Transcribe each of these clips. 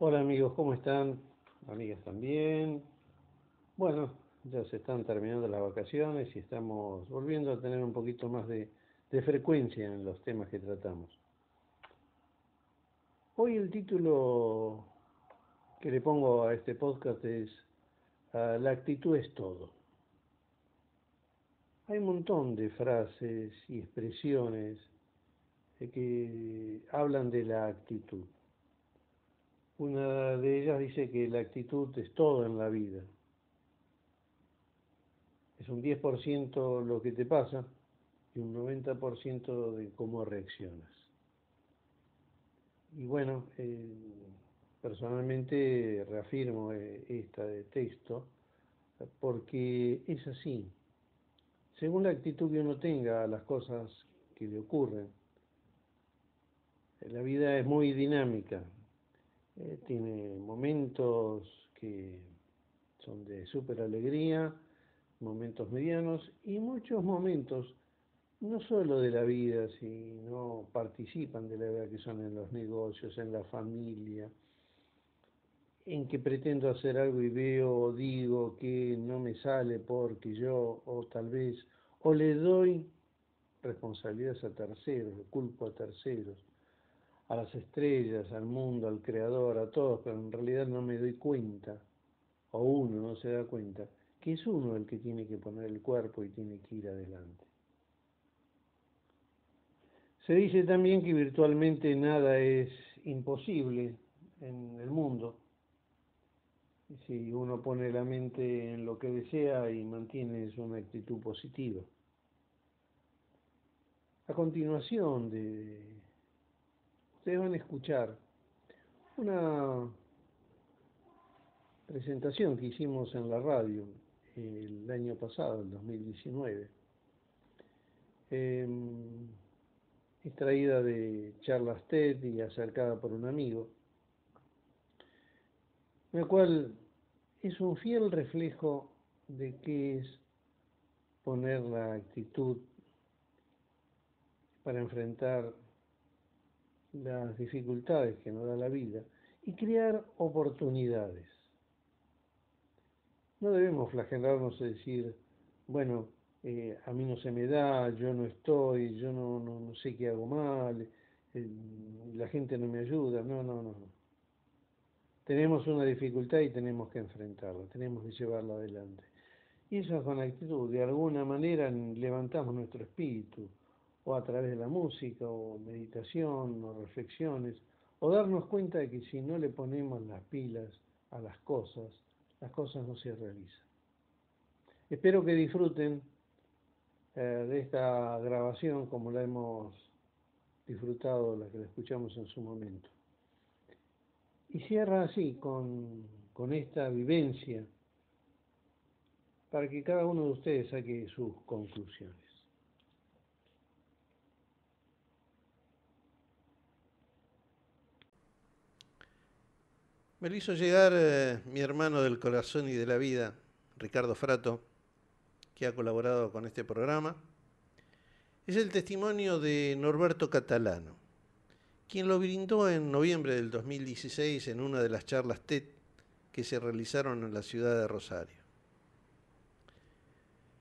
Hola amigos, ¿cómo están? Amigas también. Bueno, ya se están terminando las vacaciones y estamos volviendo a tener un poquito más de, frecuencia en los temas que tratamos. Hoy el título que le pongo a este podcast es ah, La actitud es todo. Hay un montón de frases y expresiones que hablan de la actitud. Una de ellas dice que la actitud es todo en la vida. Es un 10% lo que te pasa y un 90% de cómo reaccionas. Y bueno, eh, personalmente reafirmo eh, esta de texto porque es así. Según la actitud que uno tenga a las cosas que le ocurren, la vida es muy dinámica, eh, tiene momentos que son de súper alegría, momentos medianos y muchos momentos, no solo de la vida, sino participan de la vida que son en los negocios, en la familia, en que pretendo hacer algo y veo o digo que no me sale porque yo, o tal vez, o le doy responsabilidades a terceros, culpo a terceros a las estrellas, al mundo, al creador, a todos, pero en realidad no me doy cuenta, o uno no se da cuenta, que es uno el que tiene que poner el cuerpo y tiene que ir adelante. Se dice también que virtualmente nada es imposible en el mundo. Si uno pone la mente en lo que desea y mantiene una actitud positiva. A continuación de ustedes van a escuchar una presentación que hicimos en la radio el año pasado, el 2019, em, extraída de charlas TED y acercada por un amigo, la cual es un fiel reflejo de qué es poner la actitud para enfrentar las dificultades que nos da la vida y crear oportunidades. No debemos flagelarnos y decir, bueno, eh, a mí no se me da, yo no estoy, yo no, no, sé qué hago mal, eh, la gente no me ayuda, no, no, no. Tenemos una dificultad y tenemos que enfrentarla, tenemos que llevarla adelante. Y eso es con actitud, de alguna manera levantamos nuestro espíritu, o a través de la música, o meditación, o reflexiones, o darnos cuenta de que si no le ponemos las pilas a las cosas, las cosas no se realizan. Espero que disfruten eh, de esta grabación como la hemos disfrutado, la que la escuchamos en su momento. Y cierra así, con, con esta vivencia, para que cada uno de ustedes saque sus conclusiones. Me lo hizo llegar eh, mi hermano del corazón y de la vida, Ricardo Frato, que ha colaborado con este programa. Es el testimonio de Norberto Catalano, quien lo brindó en noviembre del 2016 en una de las charlas TED que se realizaron en la ciudad de Rosario.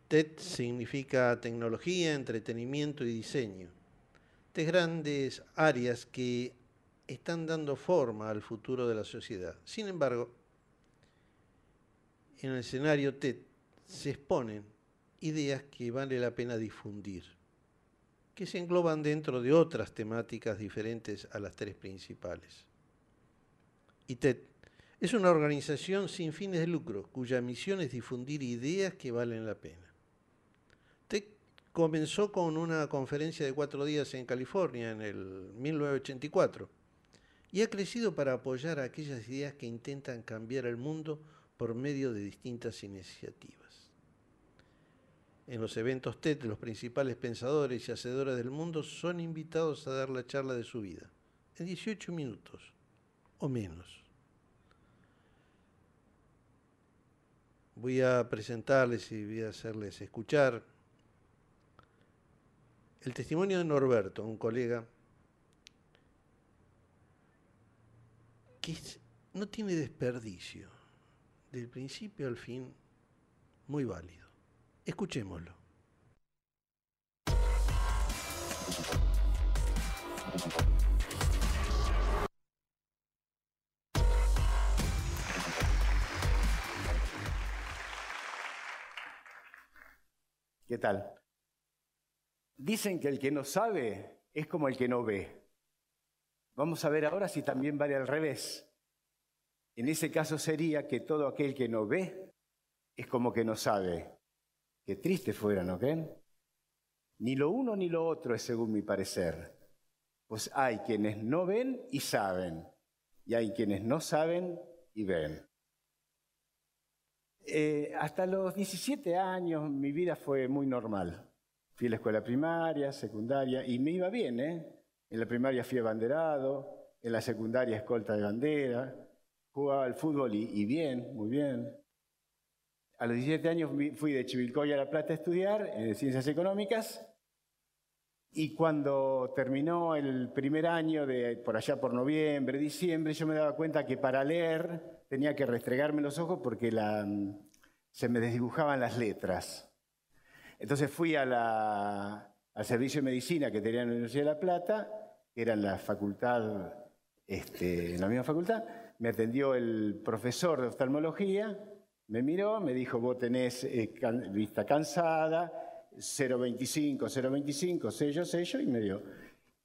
TED significa tecnología, entretenimiento y diseño. Tres grandes áreas que están dando forma al futuro de la sociedad. Sin embargo, en el escenario TED se exponen ideas que vale la pena difundir, que se engloban dentro de otras temáticas diferentes a las tres principales. Y TED es una organización sin fines de lucro cuya misión es difundir ideas que valen la pena. TED comenzó con una conferencia de cuatro días en California en el 1984 y ha crecido para apoyar aquellas ideas que intentan cambiar el mundo por medio de distintas iniciativas. En los eventos TED, los principales pensadores y hacedores del mundo son invitados a dar la charla de su vida, en 18 minutos o menos. Voy a presentarles y voy a hacerles escuchar el testimonio de Norberto, un colega no tiene desperdicio. Del principio al fin, muy válido. Escuchémoslo. ¿Qué tal? Dicen que el que no sabe es como el que no ve. Vamos a ver ahora si también vale al revés. En ese caso sería que todo aquel que no ve es como que no sabe. Qué triste fuera, ¿no? Ni lo uno ni lo otro es según mi parecer. Pues hay quienes no ven y saben, y hay quienes no saben y ven. Eh, hasta los 17 años mi vida fue muy normal. Fui a la escuela primaria, secundaria, y me iba bien, ¿eh? En la primaria fui abanderado, en la secundaria escolta de bandera, jugaba al fútbol y, bien, muy bien. A los 17 años fui de Chivilcoy a La Plata a estudiar en Ciencias Económicas y cuando terminó el primer año, de, por allá por noviembre, diciembre, yo me daba cuenta que para leer tenía que restregarme los ojos porque se me desdibujaban las letras. Entonces fui al servicio de medicina que tenía en la Universidad de La Plata, que era en la facultad, este, en la misma facultad, me atendió el profesor de oftalmología, me miró, me dijo, vos tenés eh, vista cansada, 0,25, 0,25, sello, sello, y me dio.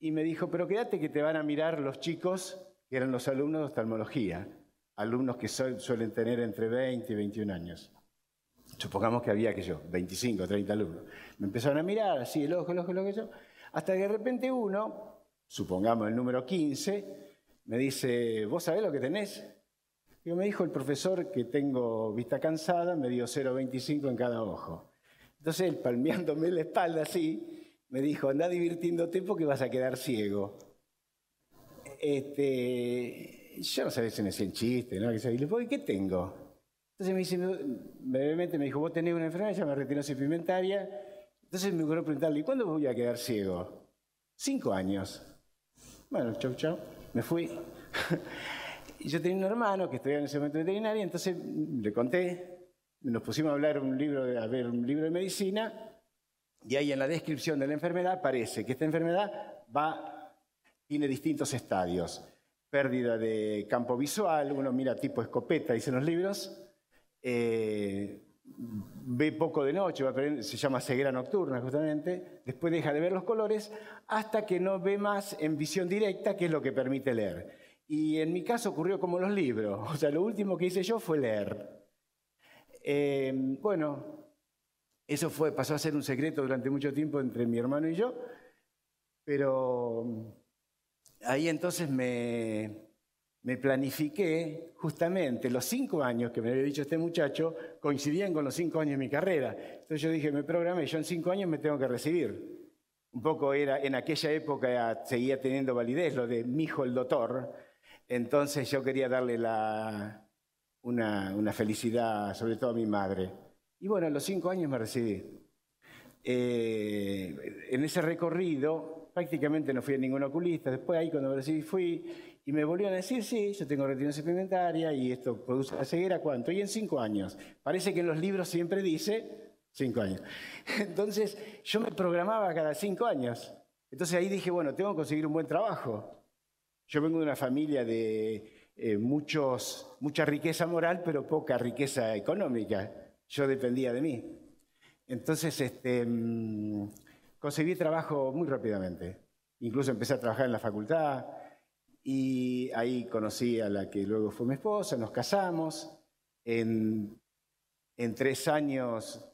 Y me dijo, pero quédate que te van a mirar los chicos que eran los alumnos de oftalmología, alumnos que suelen tener entre 20 y 21 años. Supongamos que había, que yo, 25, 30 alumnos. Me empezaron a mirar así, el ojo, el ojo, el ojo, hasta que de repente uno, supongamos el número 15, me dice, ¿vos sabés lo que tenés? Yo me dijo el profesor que tengo vista cansada, me dio 0,25 en cada ojo. Entonces él, palmeándome la espalda así, me dijo, anda divirtiéndote porque vas a quedar ciego. Este, yo no sabía si me hacían chiste, ¿no? Y le digo, ¿qué tengo? Entonces me dice, brevemente me dijo, vos tenés una enfermedad, se llama retinosis pigmentaria. Entonces me ocurrió preguntarle, ¿y cuándo voy a quedar ciego? Cinco años. Bueno, chau, chau, me fui. y yo tenía un hermano que estudiaba en ese momento veterinaria, entonces le conté, nos pusimos a hablar un libro de, a ver un libro de medicina, y ahí en la descripción de la enfermedad aparece que esta enfermedad va, tiene distintos estadios. Pérdida de campo visual, uno mira tipo escopeta, dicen los libros, eh, ve poco de noche, se llama ceguera nocturna justamente, después deja de ver los colores hasta que no ve más en visión directa, que es lo que permite leer. Y en mi caso ocurrió como los libros, o sea, lo último que hice yo fue leer. Eh, bueno, eso fue, pasó a ser un secreto durante mucho tiempo entre mi hermano y yo, pero ahí entonces me, me planifiqué justamente los cinco años que me había dicho este muchacho coincidían con los cinco años de mi carrera. Entonces yo dije, me programé, yo en cinco años me tengo que recibir. Un poco era, en aquella época seguía teniendo validez lo de mi hijo el doctor. Entonces yo quería darle una, una, felicidad, sobre todo a mi madre. Y bueno, a los cinco años me recibí. Eh, en ese recorrido prácticamente no fui a ningún oculista. Después ahí cuando me recibí fui y me volvieron a decir, sí, yo tengo retinosis pigmentaria y esto produce la ceguera, ¿cuánto? Y en cinco años. Parece que en los libros siempre dice cinco años. Entonces yo me programaba cada cinco años. Entonces ahí dije, bueno, tengo que conseguir un buen trabajo. Yo vengo de una familia de eh, muchos, mucha riqueza moral, pero poca riqueza económica. Yo dependía de mí. Entonces este, mm, conseguí trabajo muy rápidamente. Incluso empecé a trabajar en la facultad, y ahí conocí a la que luego fue mi esposa, nos casamos. En, en tres años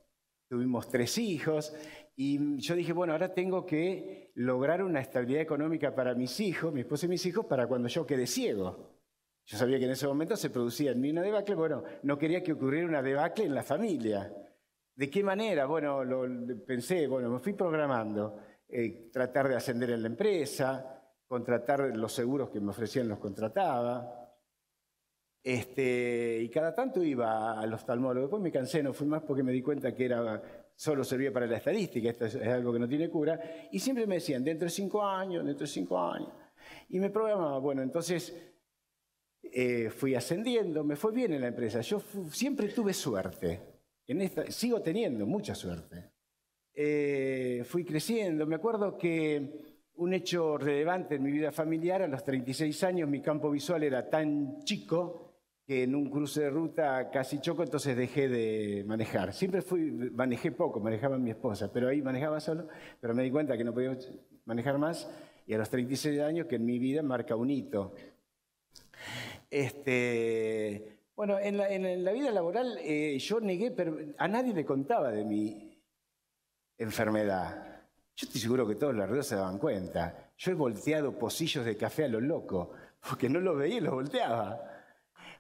tuvimos tres hijos. Y yo dije, bueno, ahora tengo que lograr una estabilidad económica para mis hijos, mi esposa y mis hijos, para cuando yo quede ciego. Yo sabía que en ese momento se producía en mí una debacle, bueno, no quería que ocurriera una debacle en la familia. ¿De qué manera? Bueno, lo, pensé, bueno, me fui programando, eh, tratar de ascender en la empresa, contratar los seguros que me ofrecían, los contrataba. Este, y cada tanto iba al oftalmólogo. Después me cansé, no fui más porque me di cuenta que era, solo servía para la estadística, esto es, algo que no tiene cura. Y siempre me decían, dentro de cinco años, dentro de cinco años. Y me programaba, bueno, entonces eh, fui ascendiendo, me fue bien en la empresa. Yo siempre tuve suerte. Sigo teniendo mucha suerte. Eh, fui creciendo. Me acuerdo que un hecho relevante en mi vida familiar, a los 36 años mi campo visual era tan chico que en un cruce de ruta casi choco, entonces dejé de manejar. Siempre fui, manejé poco, manejaba mi esposa, pero ahí manejaba solo, pero me di cuenta que no podía manejar más y a los 36 años que en mi vida marca un hito. Este, bueno, en la, vida laboral eh, yo negué, pero a nadie le contaba de mi enfermedad. Yo estoy seguro que todos los alrededor se daban cuenta. Yo he volteado pocillos de café a lo loco, porque no los veía y los volteaba.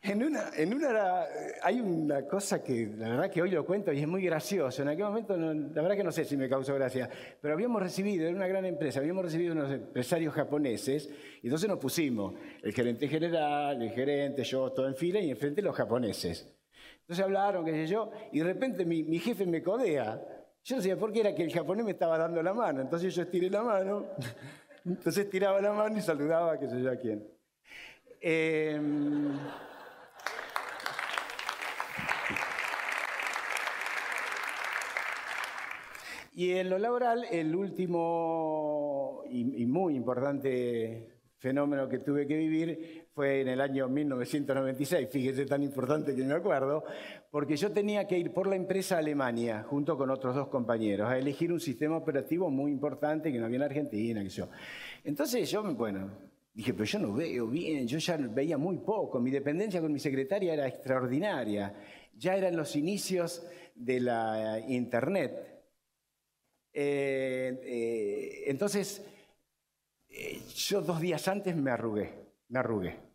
En una, en una, hay una cosa que la verdad que hoy lo cuento y es muy gracioso. En aquel momento, la verdad que no sé si me causó gracia, pero habíamos recibido, en una gran empresa, habíamos recibido unos empresarios japoneses y entonces nos pusimos, el gerente general, el gerente, yo, todo en fila y enfrente los japoneses. Entonces hablaron, qué sé yo, y de repente mi, mi jefe me codea. Yo no sabía por qué era que el japonés me estaba dando la mano. Entonces yo estiré la mano. Entonces tiraba la mano y saludaba, qué sé yo a quién. Eh, y en lo laboral, el último y muy importante fenómeno que tuve que vivir fue en el año 1996, fíjese tan importante que me acuerdo, porque yo tenía que ir por la empresa Alemania, junto con otros dos compañeros, a elegir un sistema operativo muy importante que no había en Argentina, que yo. Entonces yo, bueno, dije, pero yo no veo bien, yo ya veía muy poco, mi dependencia con mi secretaria era extraordinaria, ya eran los inicios de la Internet. Eh, eh, entonces, eh, yo dos días antes me arrugué, me arrugué.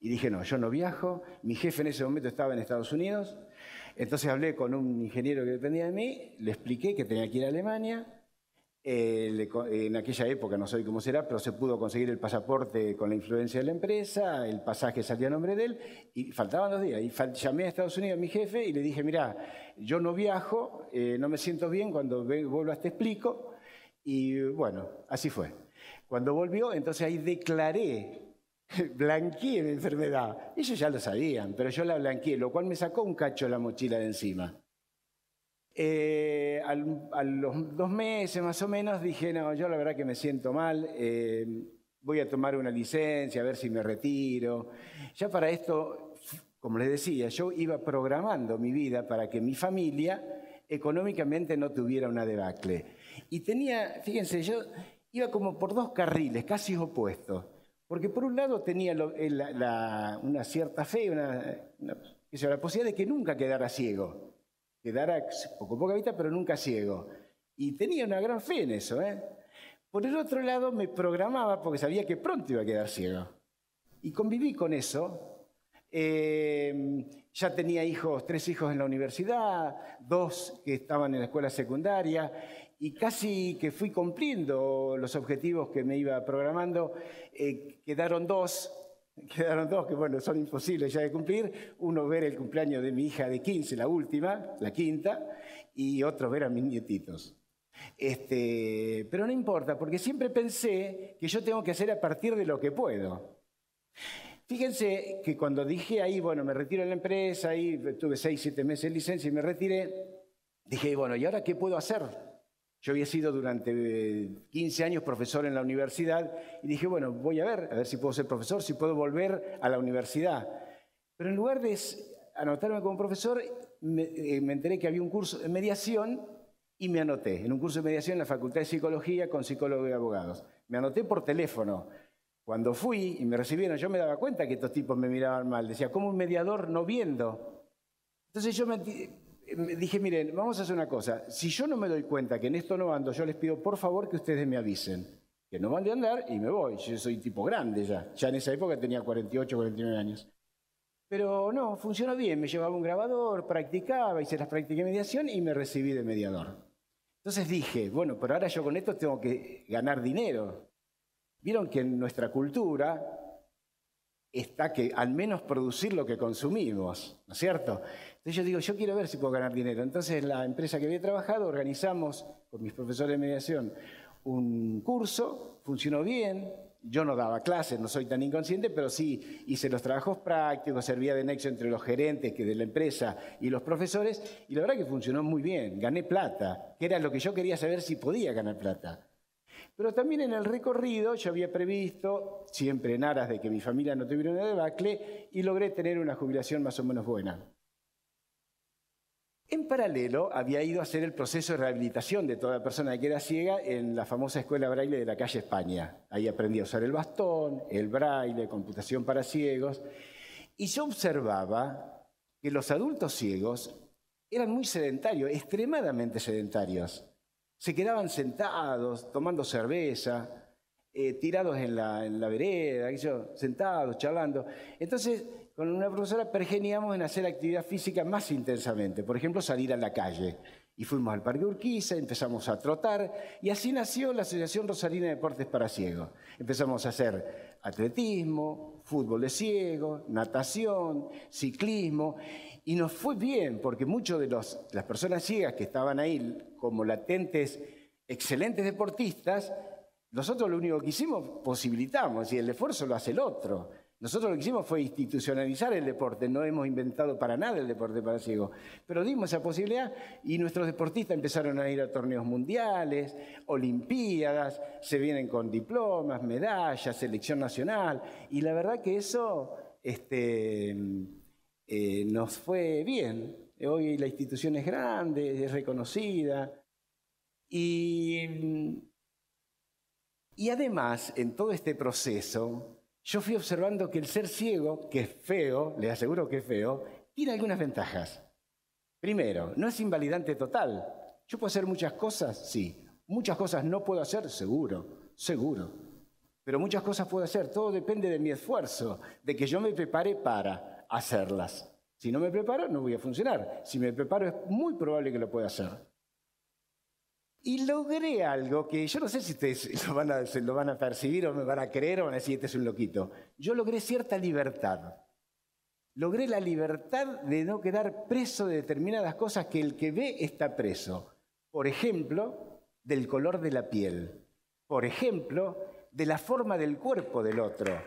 Y dije, no, yo no viajo. Mi jefe en ese momento estaba en Estados Unidos. Entonces hablé con un ingeniero que dependía de mí, le expliqué que tenía que ir a Alemania. Eh, en aquella época, no sé cómo será, pero se pudo conseguir el pasaporte con la influencia de la empresa, el pasaje salía a nombre de él, y faltaban dos días. Y llamé a Estados Unidos a mi jefe y le dije, mira, yo no viajo, eh, no me siento bien, cuando vuelvas te explico. Y bueno, así fue. Cuando volvió, entonces ahí declaré, blanqueé mi enfermedad. Ellos ya lo sabían, pero yo la blanqueé, lo cual me sacó un cacho la mochila de encima. Eh, a los dos meses más o menos dije, no, yo la verdad que me siento mal, eh, voy a tomar una licencia, a ver si me retiro. Ya para esto, como les decía, yo iba programando mi vida para que mi familia económicamente no tuviera una debacle. Y tenía, fíjense, yo iba como por dos carriles, casi opuestos. Porque por un lado tenía una cierta fe, una, la posibilidad de que nunca quedara ciego. Quedara poco poca vista, pero nunca ciego. Y tenía una gran fe en eso. ¿eh? Por el otro lado me programaba porque sabía que pronto iba a quedar ciego. Y conviví con eso. Eh, ya tenía hijos, tres hijos en la universidad, dos que estaban en la escuela secundaria, y casi que fui cumpliendo los objetivos que me iba programando. Eh, quedaron dos, quedaron dos que bueno, son imposibles ya de cumplir. Uno ver el cumpleaños de mi hija de 15, la última, la quinta, y otro ver a mis nietitos. Este, pero no importa, porque siempre pensé que yo tengo que hacer a partir de lo que puedo. Fíjense que cuando dije ahí, bueno, me retiro de la empresa, ahí tuve seis, siete meses de licencia y me retiré, dije, bueno, ¿y ahora qué puedo hacer? Yo había sido durante 15 años profesor en la universidad y dije, bueno, voy a ver, a ver si puedo ser profesor, si puedo volver a la universidad. Pero en lugar de anotarme como profesor, me, eh, enteré que había un curso de mediación y me anoté en un curso de mediación en la Facultad de Psicología con psicólogos y abogados. Me anoté por teléfono. Cuando fui y me recibieron, yo me daba cuenta que estos tipos me miraban mal. Decía, ¿cómo un mediador no viendo? Entonces yo me, dije, miren, vamos a hacer una cosa. Si yo no me doy cuenta que en esto no ando, yo les pido por favor que ustedes me avisen. Que no van de andar y me voy. Yo soy tipo grande ya. Ya en esa época tenía 48, 49 años. Pero no, funcionó bien. Me llevaba un grabador, practicaba, hice las prácticas de mediación y me recibí de mediador. Entonces dije, bueno, pero ahora yo con esto tengo que ganar dinero. Vieron que en nuestra cultura está que al menos producir lo que consumimos, ¿no es cierto? Entonces yo digo, yo quiero ver si puedo ganar dinero. Entonces la empresa que había trabajado organizamos con mis profesores de mediación un curso, funcionó bien, Yo no daba clases, no soy tan inconsciente, pero sí hice los trabajos prácticos, servía de nexo entre los gerentes que de la empresa y los profesores, y la verdad que funcionó muy bien, gané plata, que era lo que yo quería saber si podía ganar plata. Pero también en el recorrido yo había previsto, siempre en aras de que mi familia no tuviera una debacle, y logré tener una jubilación más o menos buena. En paralelo, había ido a hacer el proceso de rehabilitación de toda persona que era ciega en la famosa escuela braille de la calle España. Ahí aprendí a usar el bastón, el braille, computación para ciegos. Y yo observaba que los adultos ciegos eran muy sedentarios, extremadamente sedentarios. Se quedaban sentados, tomando cerveza, eh, tirados en la, en la vereda, sentados, charlando. Entonces, con una profesora pergeníamos en hacer actividad física más intensamente, por ejemplo, salir a la calle. Y fuimos al Parque Urquiza, empezamos a trotar, y así nació la Asociación Rosarina de Deportes para Ciegos. Empezamos a hacer atletismo, fútbol de ciegos, natación, ciclismo, y nos fue bien, porque muchas de las personas ciegas que estaban ahí como latentes, excelentes deportistas, nosotros lo único que hicimos, posibilitamos, y el esfuerzo lo hace el otro. Nosotros lo que hicimos fue institucionalizar el deporte, no hemos inventado para nada el deporte para ciegos, pero dimos esa posibilidad y nuestros deportistas empezaron a ir a torneos mundiales, olimpiadas, se vienen con diplomas, medallas, selección nacional, y la verdad que eso este, eh, nos fue bien. Hoy la institución es grande, es reconocida, y, y además en todo este proceso, yo fui observando que el ser ciego, que es feo, le aseguro que es feo, tiene algunas ventajas. Primero, no es invalidante total. Yo puedo hacer muchas cosas, sí. Muchas cosas no puedo hacer, seguro, seguro. Pero muchas cosas puedo hacer. Todo depende de mi esfuerzo, de que yo me prepare para hacerlas. Si no me preparo, no voy a funcionar. Si me preparo, es muy probable que lo pueda hacer. Y logré algo que yo no sé si ustedes lo van, a, lo van a percibir o me van a creer o van a decir, este es un loquito. Yo logré cierta libertad. Logré la libertad de no quedar preso de determinadas cosas que el que ve está preso. Por ejemplo, del color de la piel. Por ejemplo, de la forma del cuerpo del otro.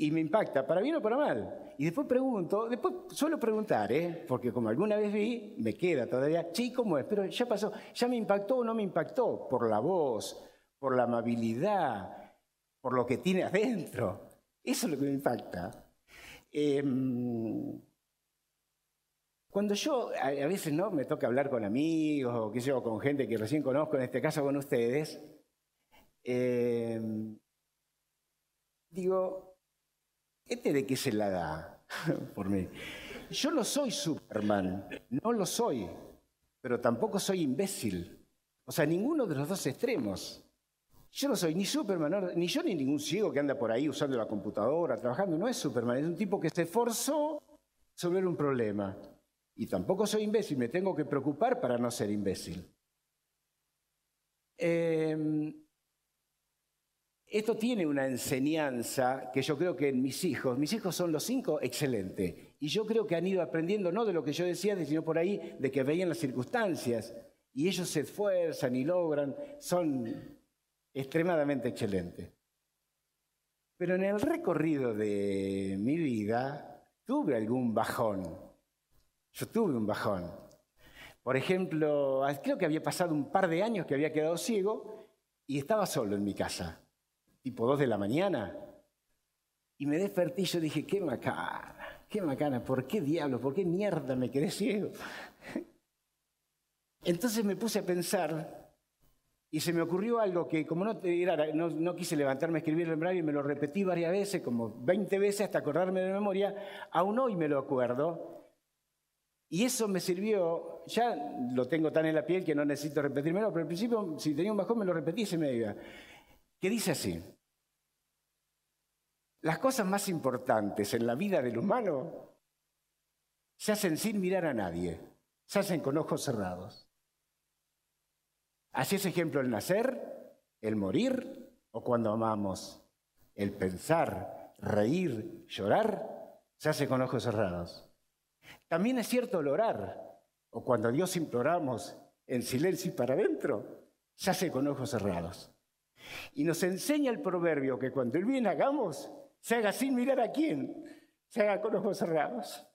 Y, me impacta, para bien o para mal. Y después pregunto, después suelo preguntar, ¿eh? porque como alguna vez vi, me queda todavía, sí, ¿cómo es? Pero ya pasó, ya me impactó o no me impactó, por la voz, por la amabilidad, por lo que tiene adentro. Eso es lo que me impacta. Em, cuando yo a, veces no me toca hablar con amigos o qué sé yo, con gente que recién conozco, en este caso con ustedes, eh, digo, ¿este de qué se la da por mí? Yo no soy Superman, no lo soy, pero tampoco soy imbécil. O sea, ninguno de los dos extremos. Yo no soy ni Superman, ni yo ni ningún ciego que anda por ahí usando la computadora, trabajando. No es Superman, es un tipo que se esforzó sobre un problema. Y tampoco soy imbécil, me tengo que preocupar para no ser imbécil. Eh, esto tiene una enseñanza que yo creo que en mis hijos, mis hijos son los cinco, excelente. Y yo creo que han ido aprendiendo no de lo que yo decía, sino por ahí de que veían las circunstancias. Y ellos se esfuerzan y logran, son extremadamente excelentes. Pero en el recorrido de mi vida tuve algún bajón. Yo tuve un bajón. Por ejemplo, creo que había pasado un par de años que había quedado ciego y estaba solo en mi casa tipo 2 de la mañana, y me desperté y yo dije, qué macana, qué macana, ¿por qué diablos, por qué mierda me quedé ciego? Entonces me puse a pensar y se me ocurrió algo que como no, no, quise levantarme a escribir el y me lo repetí varias veces, como 20 veces hasta acordarme de memoria, aún hoy me lo acuerdo. Y eso me sirvió, ya lo tengo tan en la piel que no necesito repetírmelo, pero al principio si tenía un bajón me lo repetí y se me iba que dice así, las cosas más importantes en la vida del humano se hacen sin mirar a nadie, se hacen con ojos cerrados. Así es ejemplo el nacer, el morir o cuando amamos, el pensar, reír, llorar, se hace con ojos cerrados. También es cierto el orar, o cuando a Dios imploramos en silencio y para adentro, se hace con ojos cerrados. Y nos enseña el proverbio que cuando el bien hagamos, se haga sin mirar a quién, se haga con ojos cerrados.